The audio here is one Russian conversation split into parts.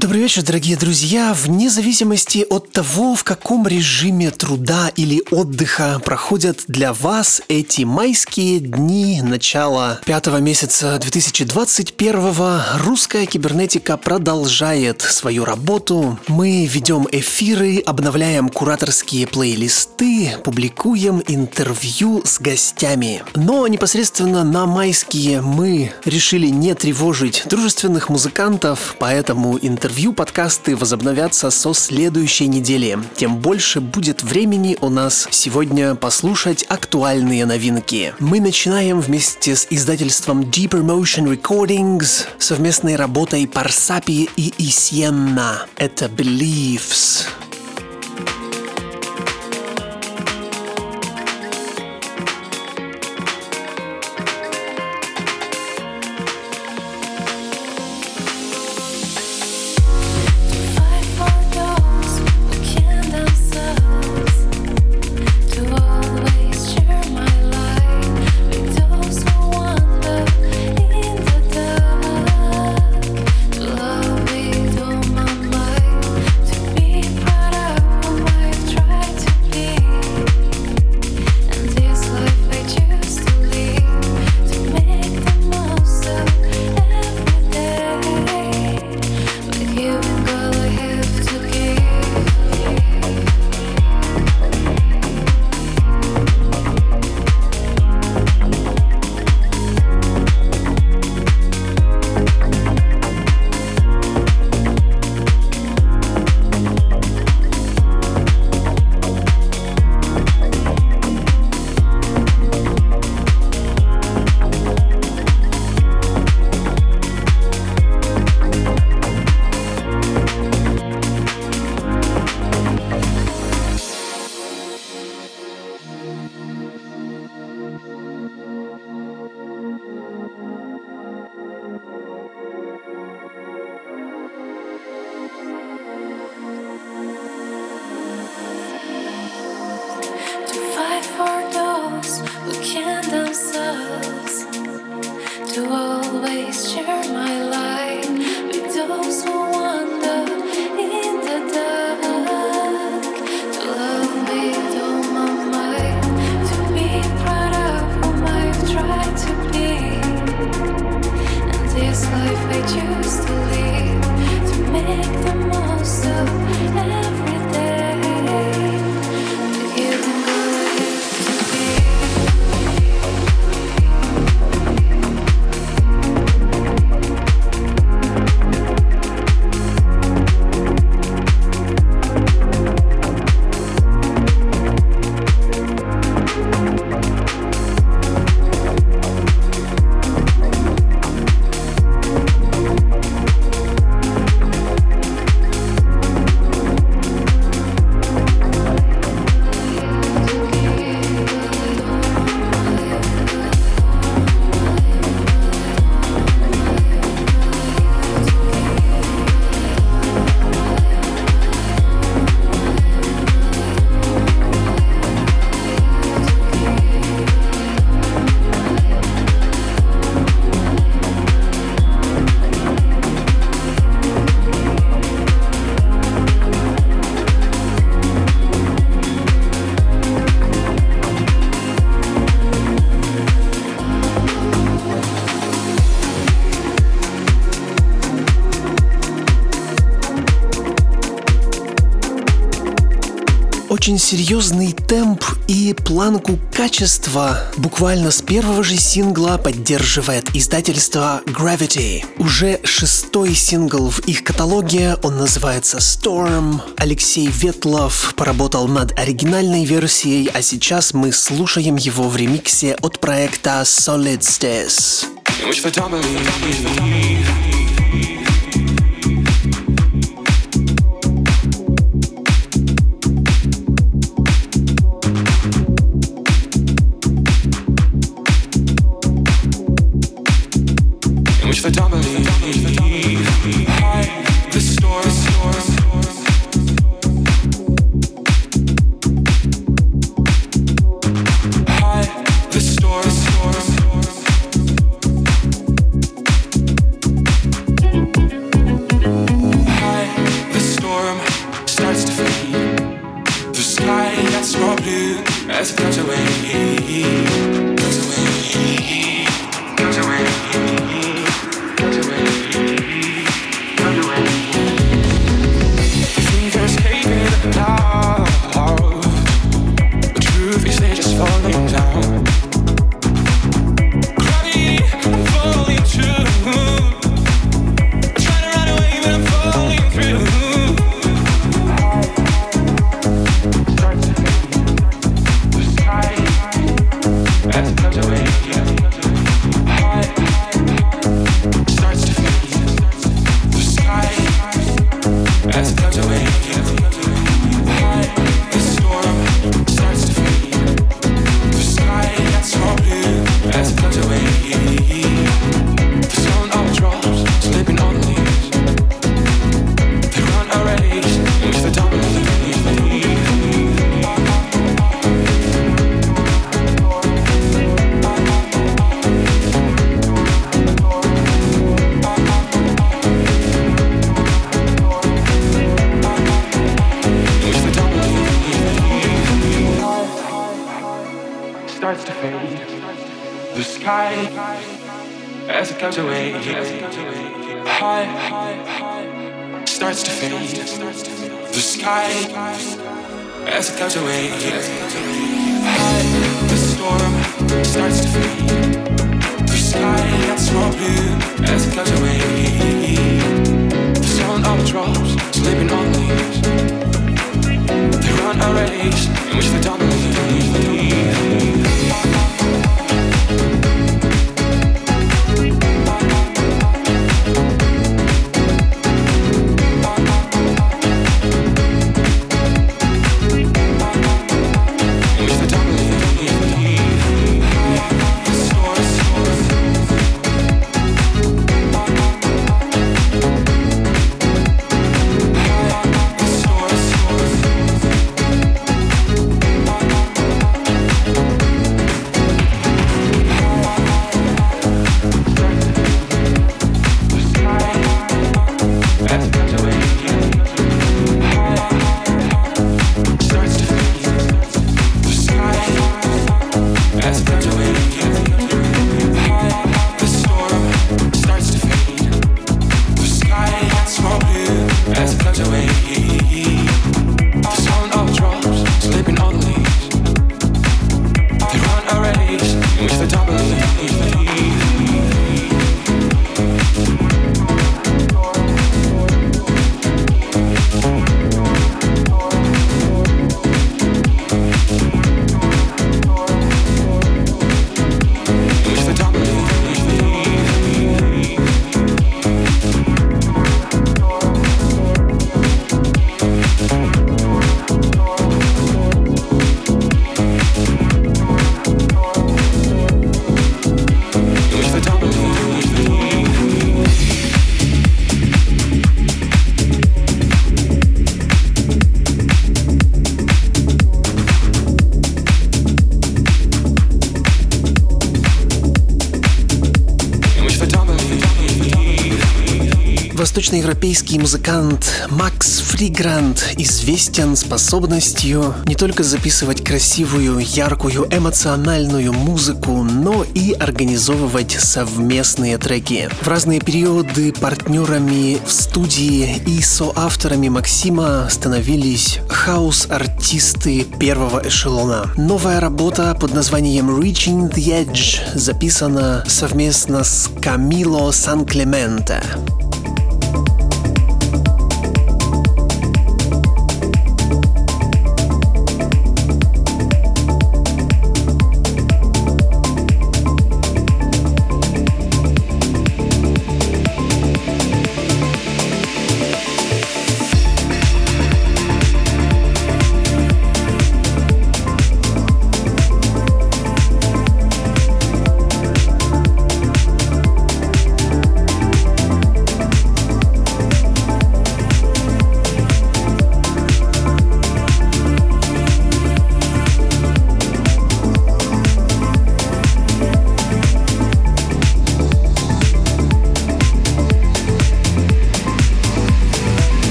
Добрый вечер, дорогие друзья. Вне зависимости от того, в каком режиме труда или отдыха проходят для вас эти майские дни начала пятого месяца 2021 русская кибернетика продолжает свою работу. Мы ведем эфиры, обновляем кураторские плейлисты, публикуем интервью с гостями. Но непосредственно на майские мы решили не тревожить дружественных музыкантов, поэтому интервью интервью подкасты возобновятся со следующей недели. Тем больше будет времени у нас сегодня послушать актуальные новинки. Мы начинаем вместе с издательством Deeper Motion Recordings совместной работой Парсапи и Исьенна. Это Beliefs. Очень серьезный темп и планку качества буквально с первого же сингла поддерживает издательство Gravity. Уже шестой сингл в их каталоге, он называется Storm. Алексей Ветлов поработал над оригинальной версией, а сейчас мы слушаем его в ремиксе от проекта Solid Stairs. Восточноевропейский музыкант Макс Фригрант известен способностью не только записывать красивую, яркую, эмоциональную музыку, но и организовывать совместные треки. В разные периоды партнерами в студии и соавторами Максима становились хаос-артисты первого эшелона. Новая работа под названием Reaching the Edge записана совместно с Камило Сан-Клементе.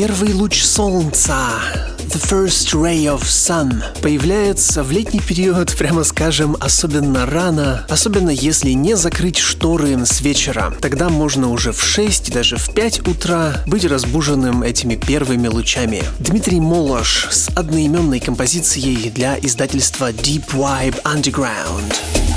Первый луч солнца The First Ray of Sun появляется в летний период, прямо скажем, особенно рано, особенно если не закрыть шторы с вечера. Тогда можно уже в 6, даже в 5 утра быть разбуженным этими первыми лучами. Дмитрий Молош с одноименной композицией для издательства Deep Vibe Underground.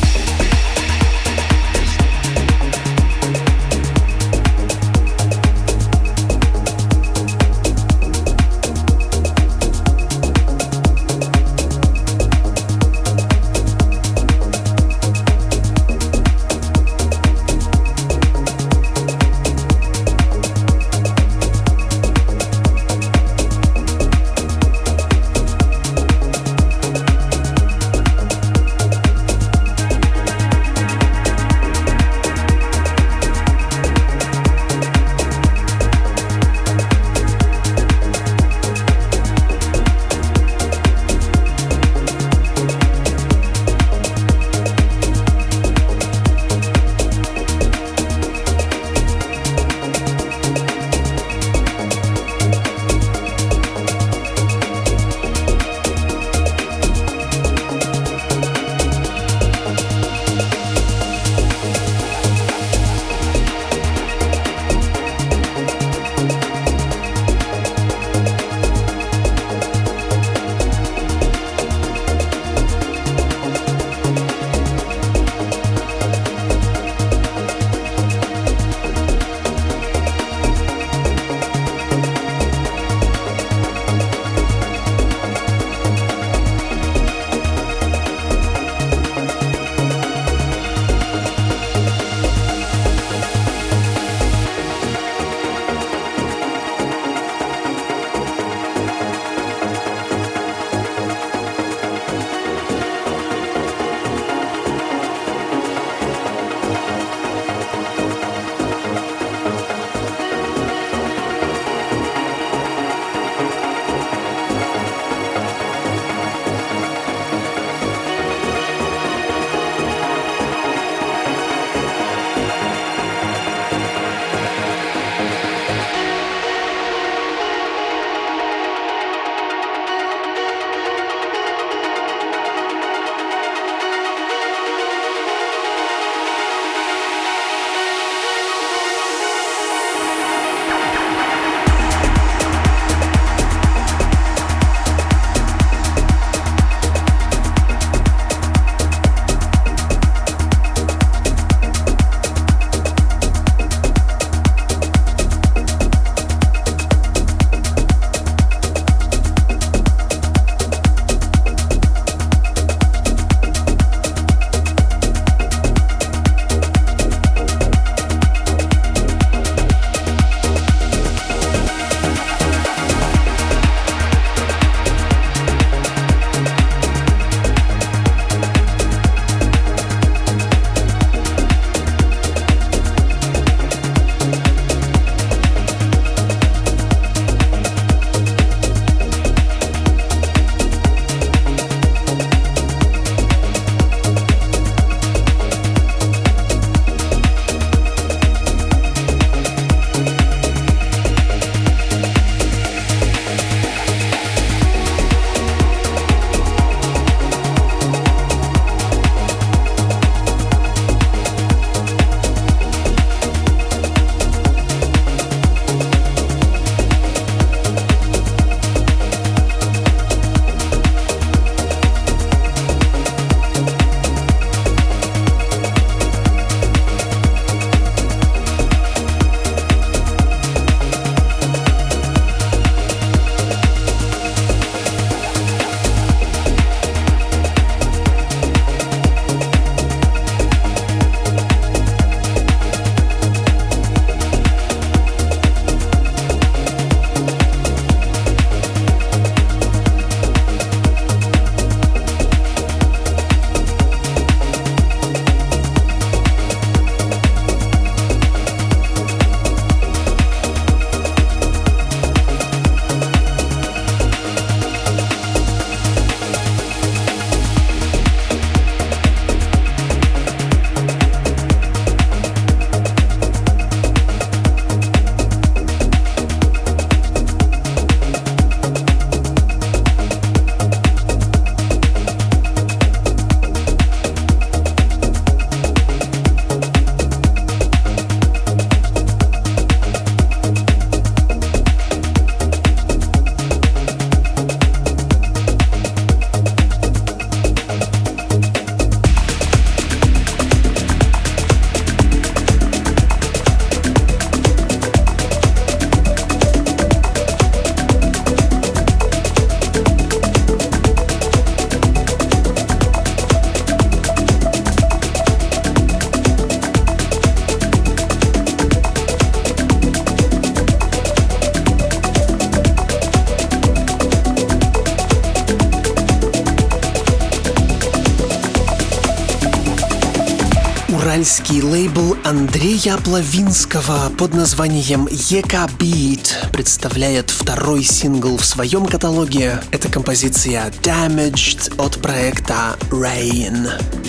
Уральский лейбл Андрея Плавинского под названием Ека Beat представляет второй сингл в своем каталоге. Это композиция Damaged от проекта Rain.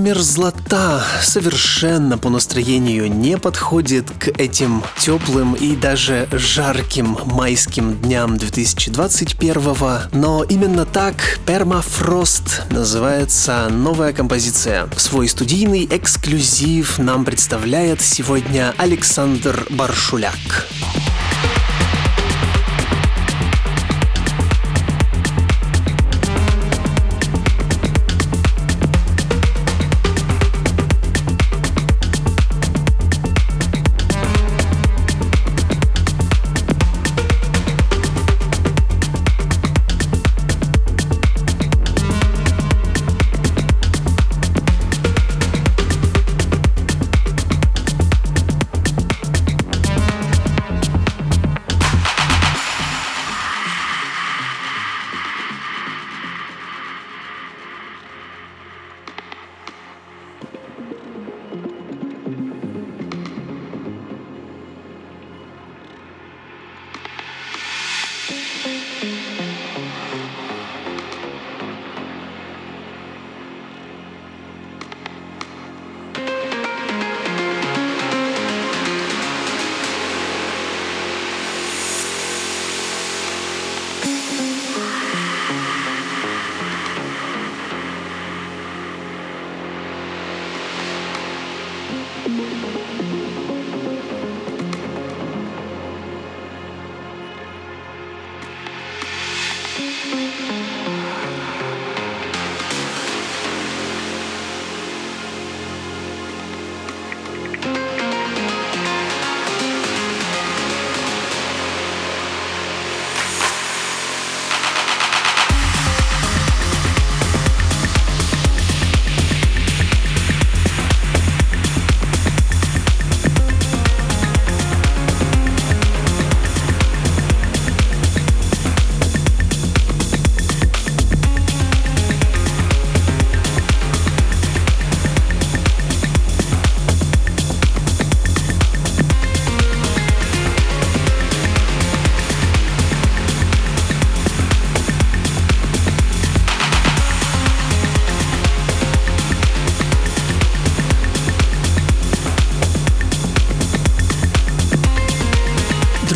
Мерзлота совершенно по настроению не подходит к этим теплым и даже жарким майским дням 2021 но именно так Permafrost называется новая композиция. Свой студийный эксклюзив нам представляет сегодня Александр Баршуляк.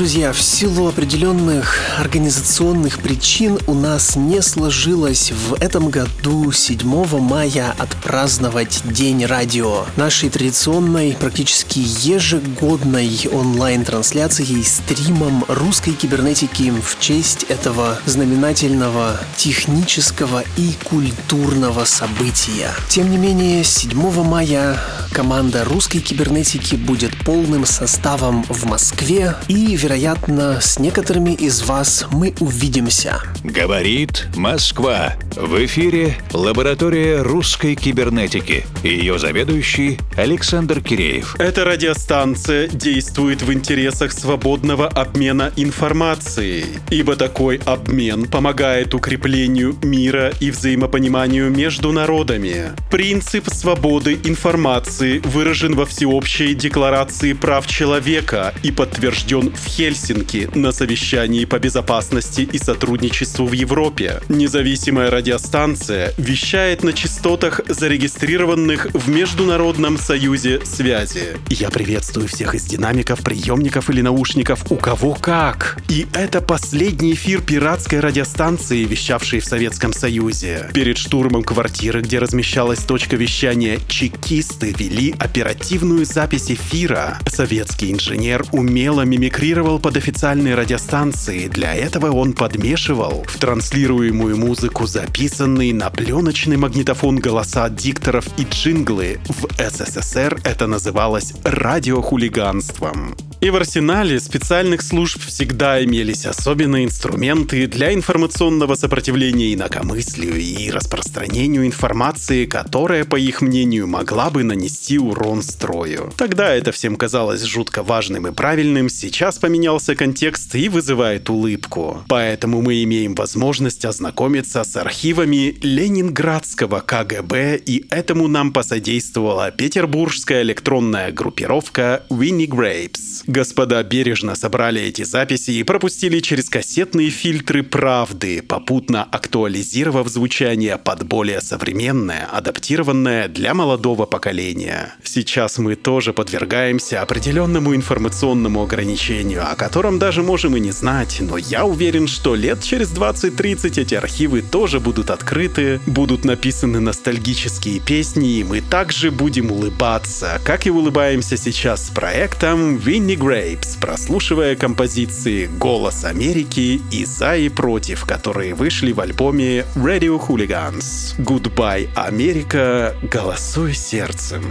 Друзья, в силу определенных организационных причин у нас не сложилось в этом году 7 мая отпраздновать День радио. Нашей традиционной, практически ежегодной онлайн-трансляцией, стримом русской кибернетики в честь этого знаменательного технического и культурного события. Тем не менее, 7 мая команда русской кибернетики будет полным составом в Москве и, вероятно, вероятно, с некоторыми из вас мы увидимся. Говорит Москва. В эфире лаборатория русской кибернетики. Ее заведующий Александр Киреев. Эта радиостанция действует в интересах свободного обмена информацией, ибо такой обмен помогает укреплению мира и взаимопониманию между народами. Принцип свободы информации выражен во Всеобщей декларации прав человека и подтвержден в Хельсинки Хельсинки на совещании по безопасности и сотрудничеству в Европе. Независимая радиостанция вещает на частотах, зарегистрированных в Международном союзе связи. Я приветствую всех из динамиков, приемников или наушников, у кого как. И это последний эфир пиратской радиостанции, вещавшей в Советском Союзе. Перед штурмом квартиры, где размещалась точка вещания, чекисты вели оперативную запись эфира. Советский инженер умело мимикрировал под официальные радиостанции. Для этого он подмешивал в транслируемую музыку записанные на пленочный магнитофон голоса дикторов и джинглы. В СССР это называлось радиохулиганством. И в арсенале специальных служб всегда имелись особенные инструменты для информационного сопротивления инакомыслию и распространению информации, которая, по их мнению, могла бы нанести урон строю. Тогда это всем казалось жутко важным и правильным, сейчас поменялся контекст и вызывает улыбку. Поэтому мы имеем возможность ознакомиться с архивами Ленинградского КГБ, и этому нам посодействовала петербургская электронная группировка Winnie Grapes Господа бережно собрали эти записи и пропустили через кассетные фильтры правды, попутно актуализировав звучание под более современное, адаптированное для молодого поколения. Сейчас мы тоже подвергаемся определенному информационному ограничению, о котором даже можем и не знать, но я уверен, что лет через 20-30 эти архивы тоже будут открыты, будут написаны ностальгические песни, и мы также будем улыбаться, как и улыбаемся сейчас с проектом Winnie Grapes, прослушивая композиции «Голос Америки» и «За и против», которые вышли в альбоме Radio Hooligans. Goodbye, Америка, голосуй сердцем.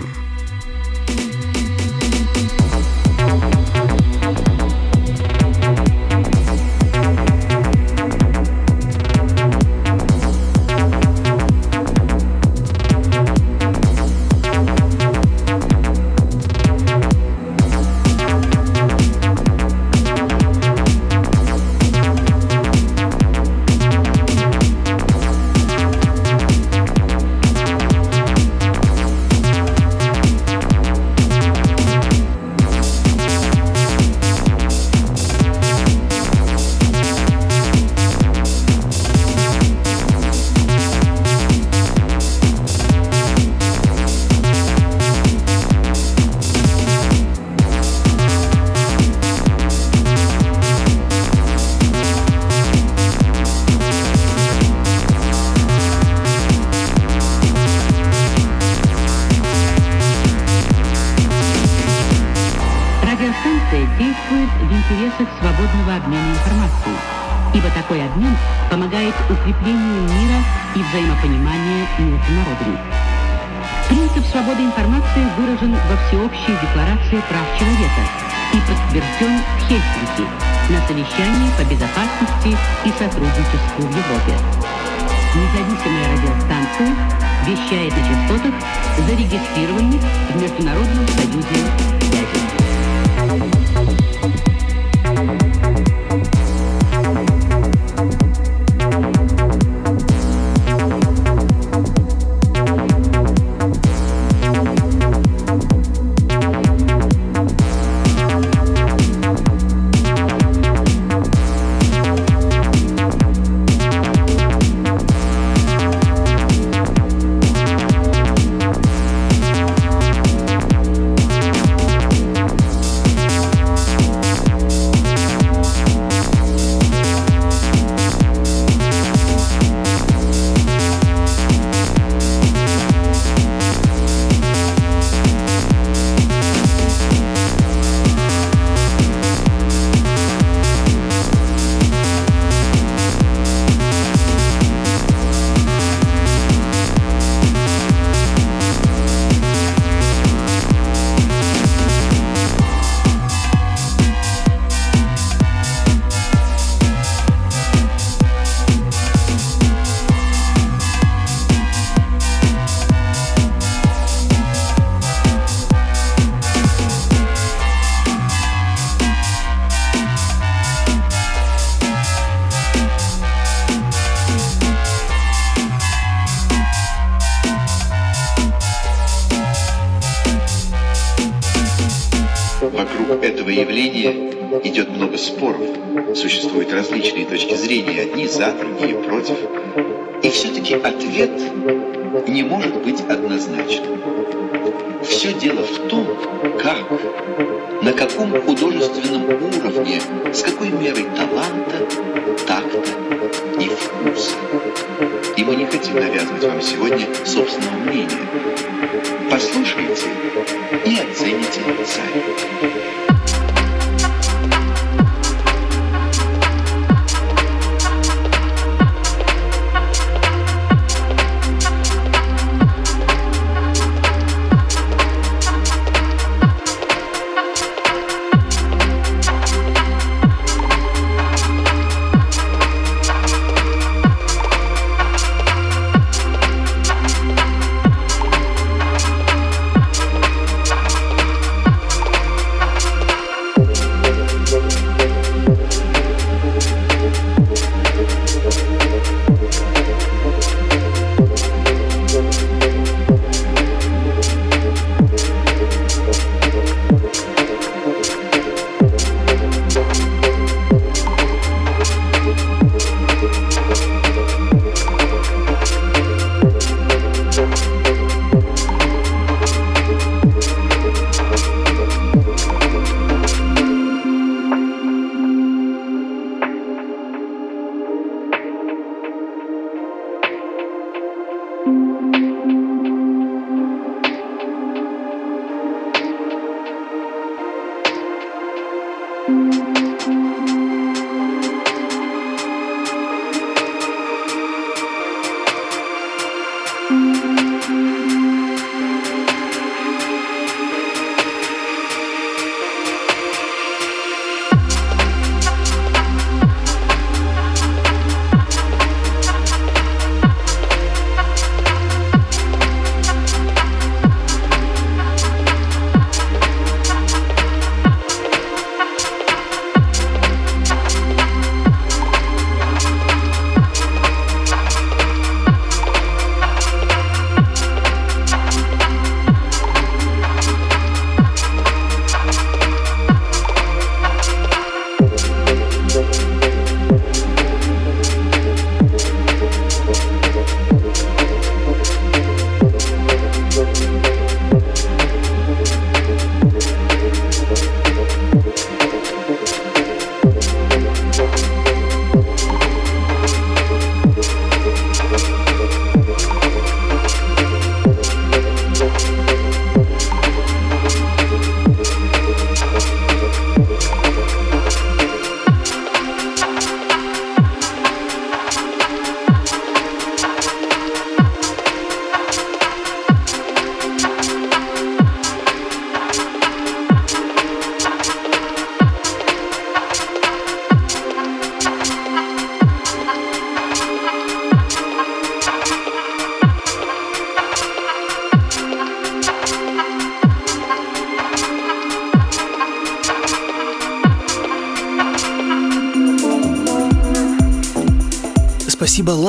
международного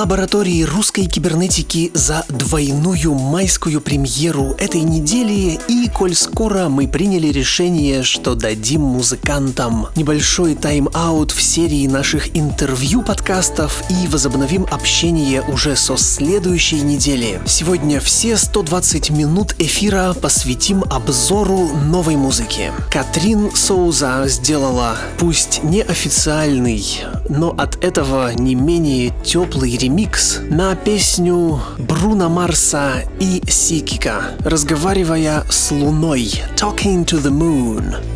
лаборатории русской кибернетики за двойную майскую премьеру этой недели. И коль скоро мы приняли решение, что дадим музыкантам небольшой тайм-аут в серии наших интервью-подкастов и возобновим общение уже со следующей недели. Сегодня все 120 минут эфира посвятим обзору новой музыки. Катрин Соуза сделала, пусть неофициальный, но от этого не менее теплый ремикс на песню Бруно Марса и Сикика, разговаривая с Луной, Talking to the Moon.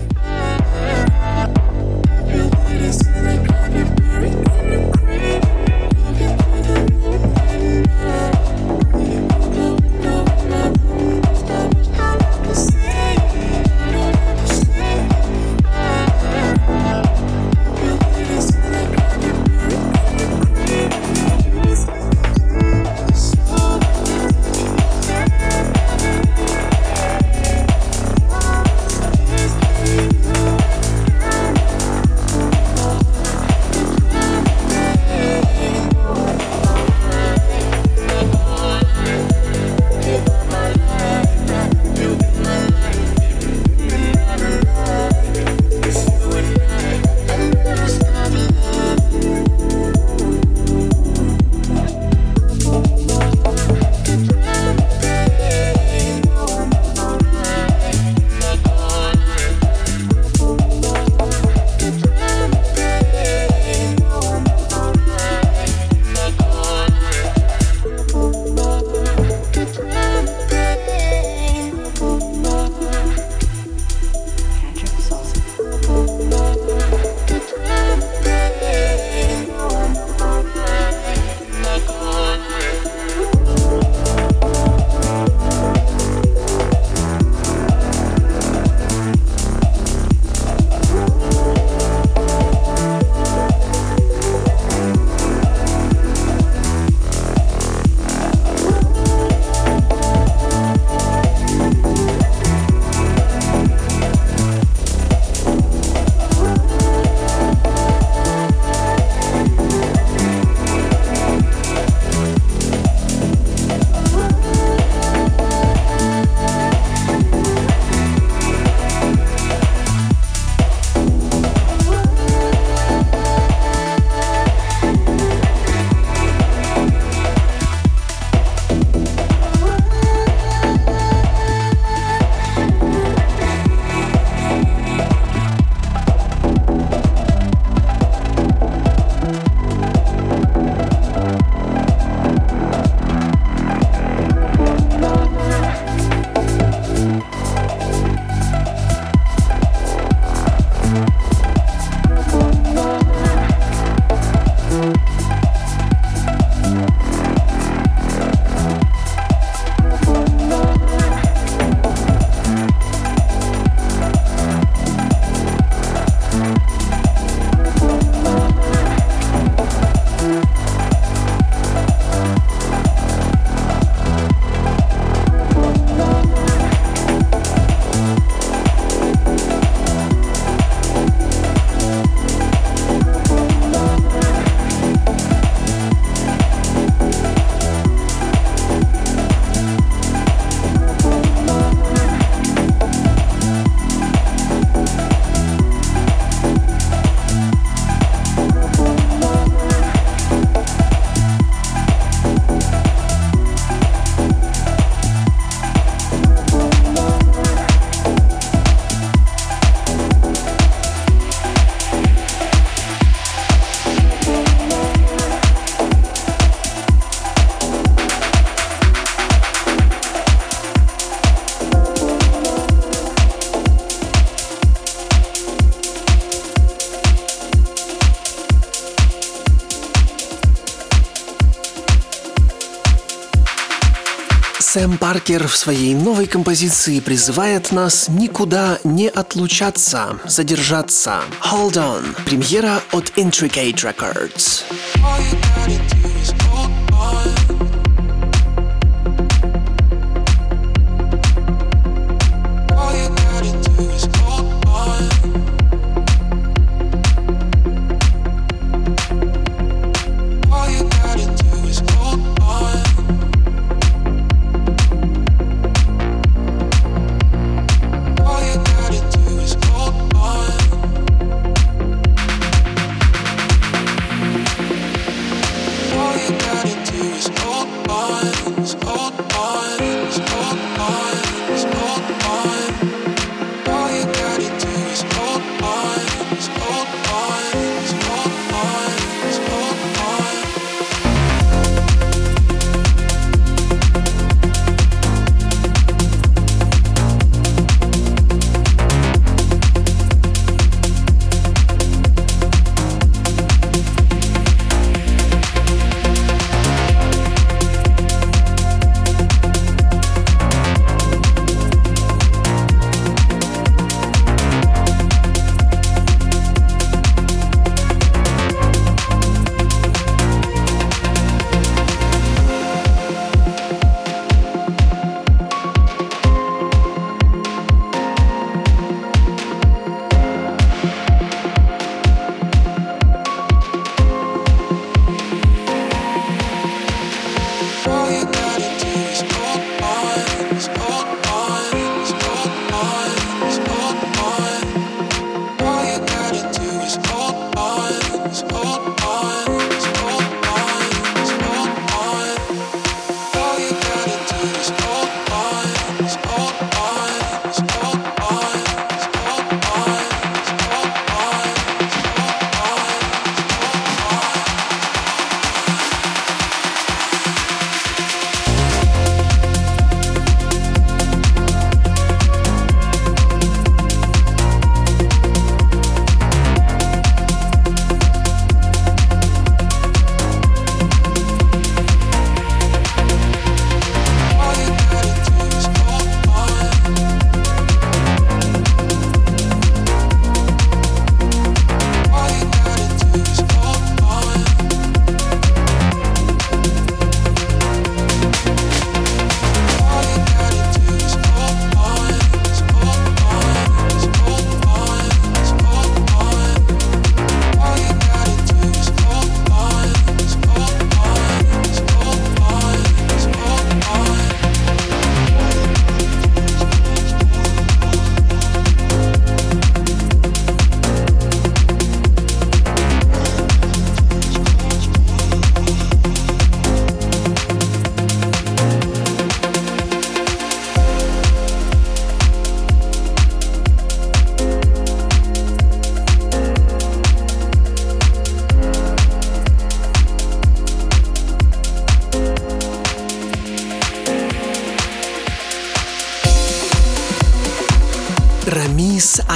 Паркер в своей новой композиции призывает нас никуда не отлучаться, задержаться. Hold On. Премьера от Intricate Records. All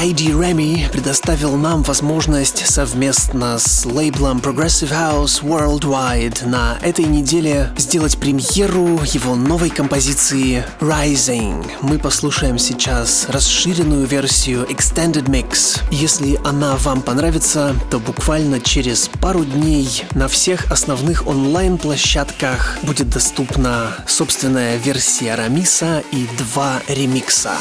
ID Remy предоставил нам возможность совместно с лейблом Progressive House Worldwide на этой неделе сделать премьеру его новой композиции Rising. Мы послушаем сейчас расширенную версию Extended Mix. Если она вам понравится, то буквально через пару дней на всех основных онлайн-площадках будет доступна собственная версия Рамиса и два ремикса.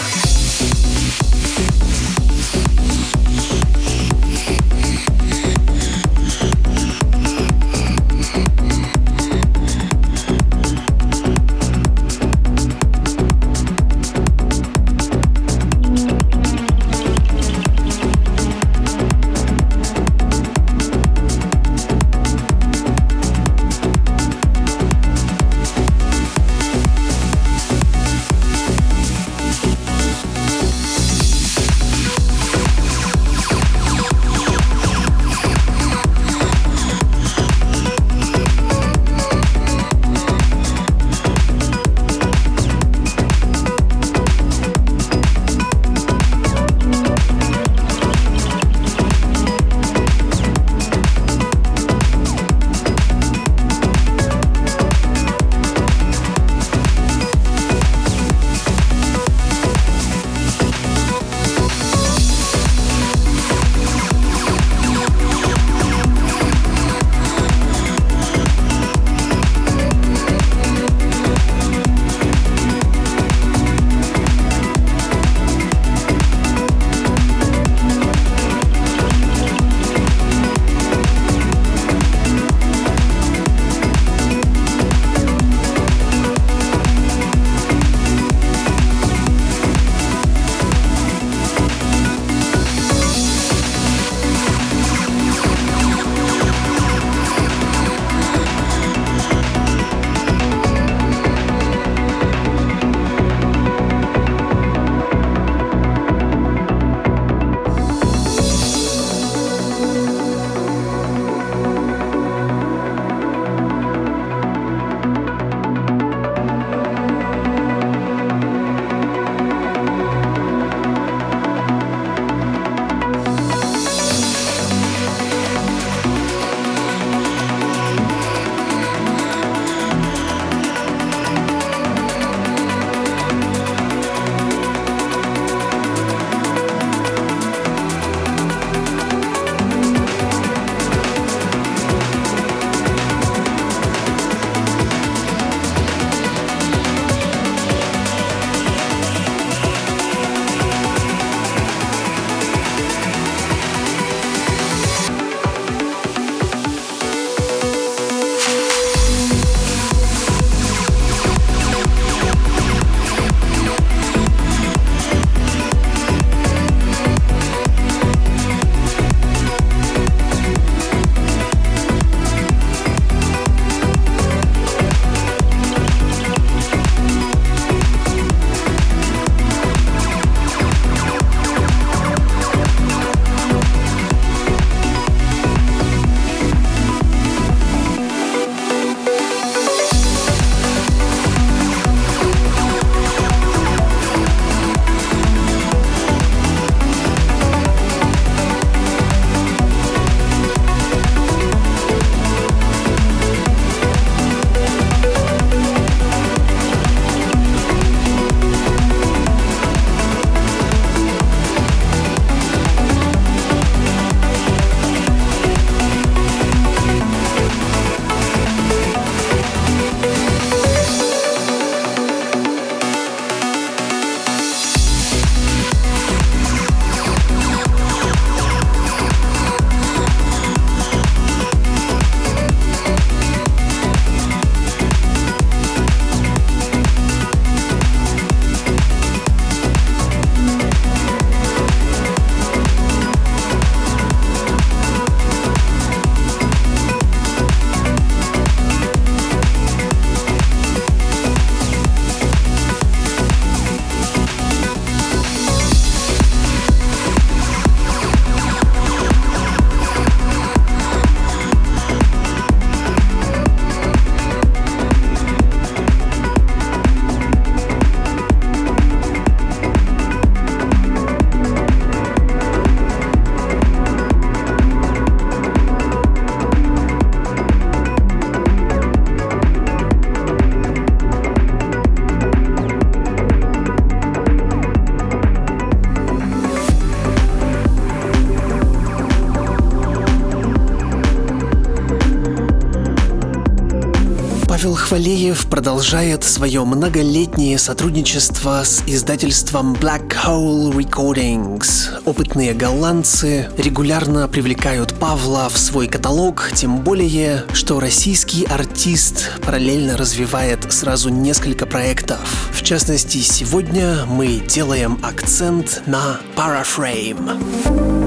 Валеев продолжает свое многолетнее сотрудничество с издательством Black Hole Recordings. Опытные голландцы регулярно привлекают Павла в свой каталог, тем более, что российский артист параллельно развивает сразу несколько проектов. В частности, сегодня мы делаем акцент на Paraframe.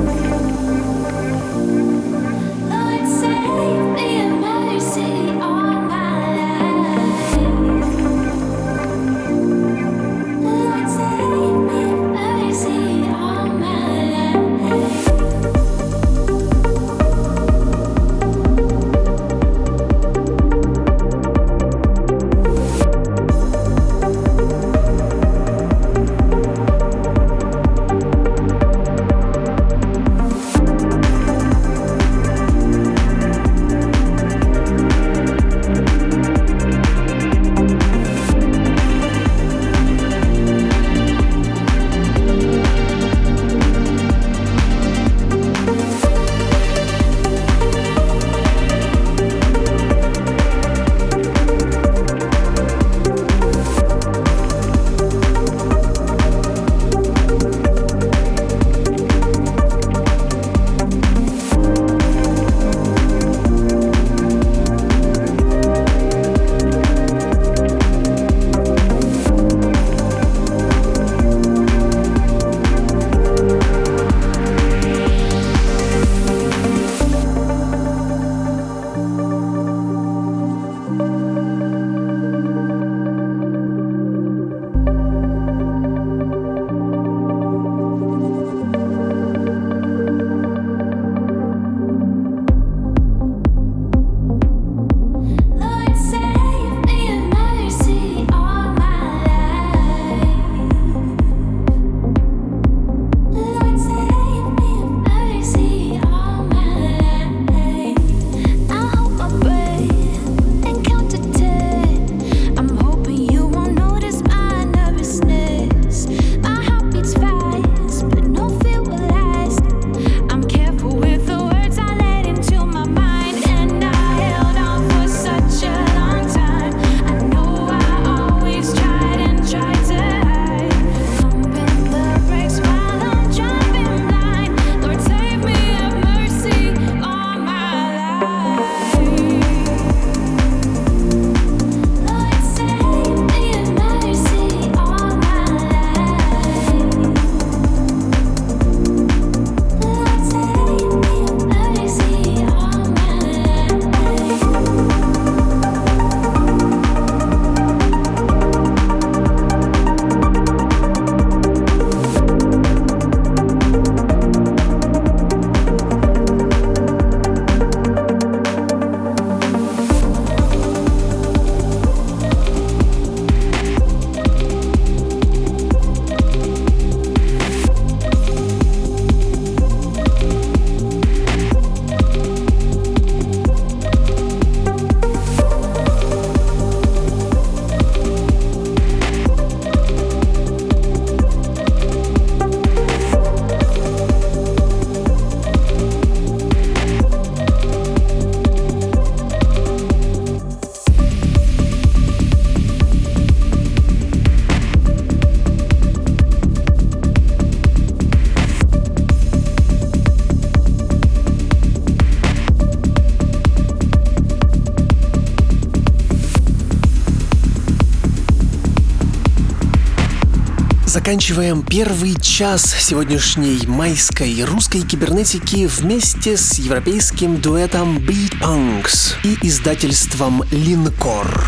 Заканчиваем первый час сегодняшней майской русской кибернетики вместе с европейским дуэтом Beat Punks и издательством Линкор.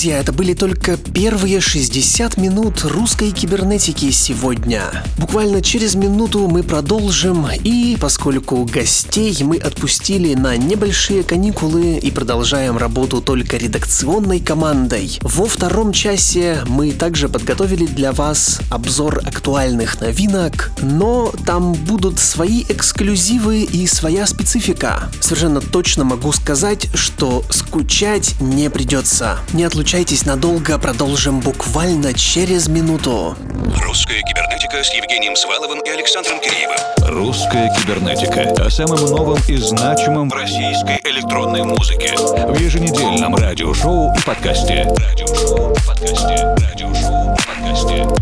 Друзья, это были только первые 60 минут русской кибернетики сегодня. Буквально через минуту мы продолжим, и поскольку гостей мы отпустили на небольшие каникулы и продолжаем работу только редакционной командой, во втором часе мы также подготовили для вас обзор актуальных новинок, но там будут свои эксклюзивы и своя специфика. Совершенно точно могу сказать, что скучать не придется. Не отлучайтесь надолго, продолжим буквально через минуту. Русская кибернетика с Евгением Сваловым и Александром Киреевым. Русская кибернетика о самом новом и значимом в российской электронной музыке в еженедельном радиошоу и подкасте. Радиошоу и подкасте. Радиошоу и подкасте.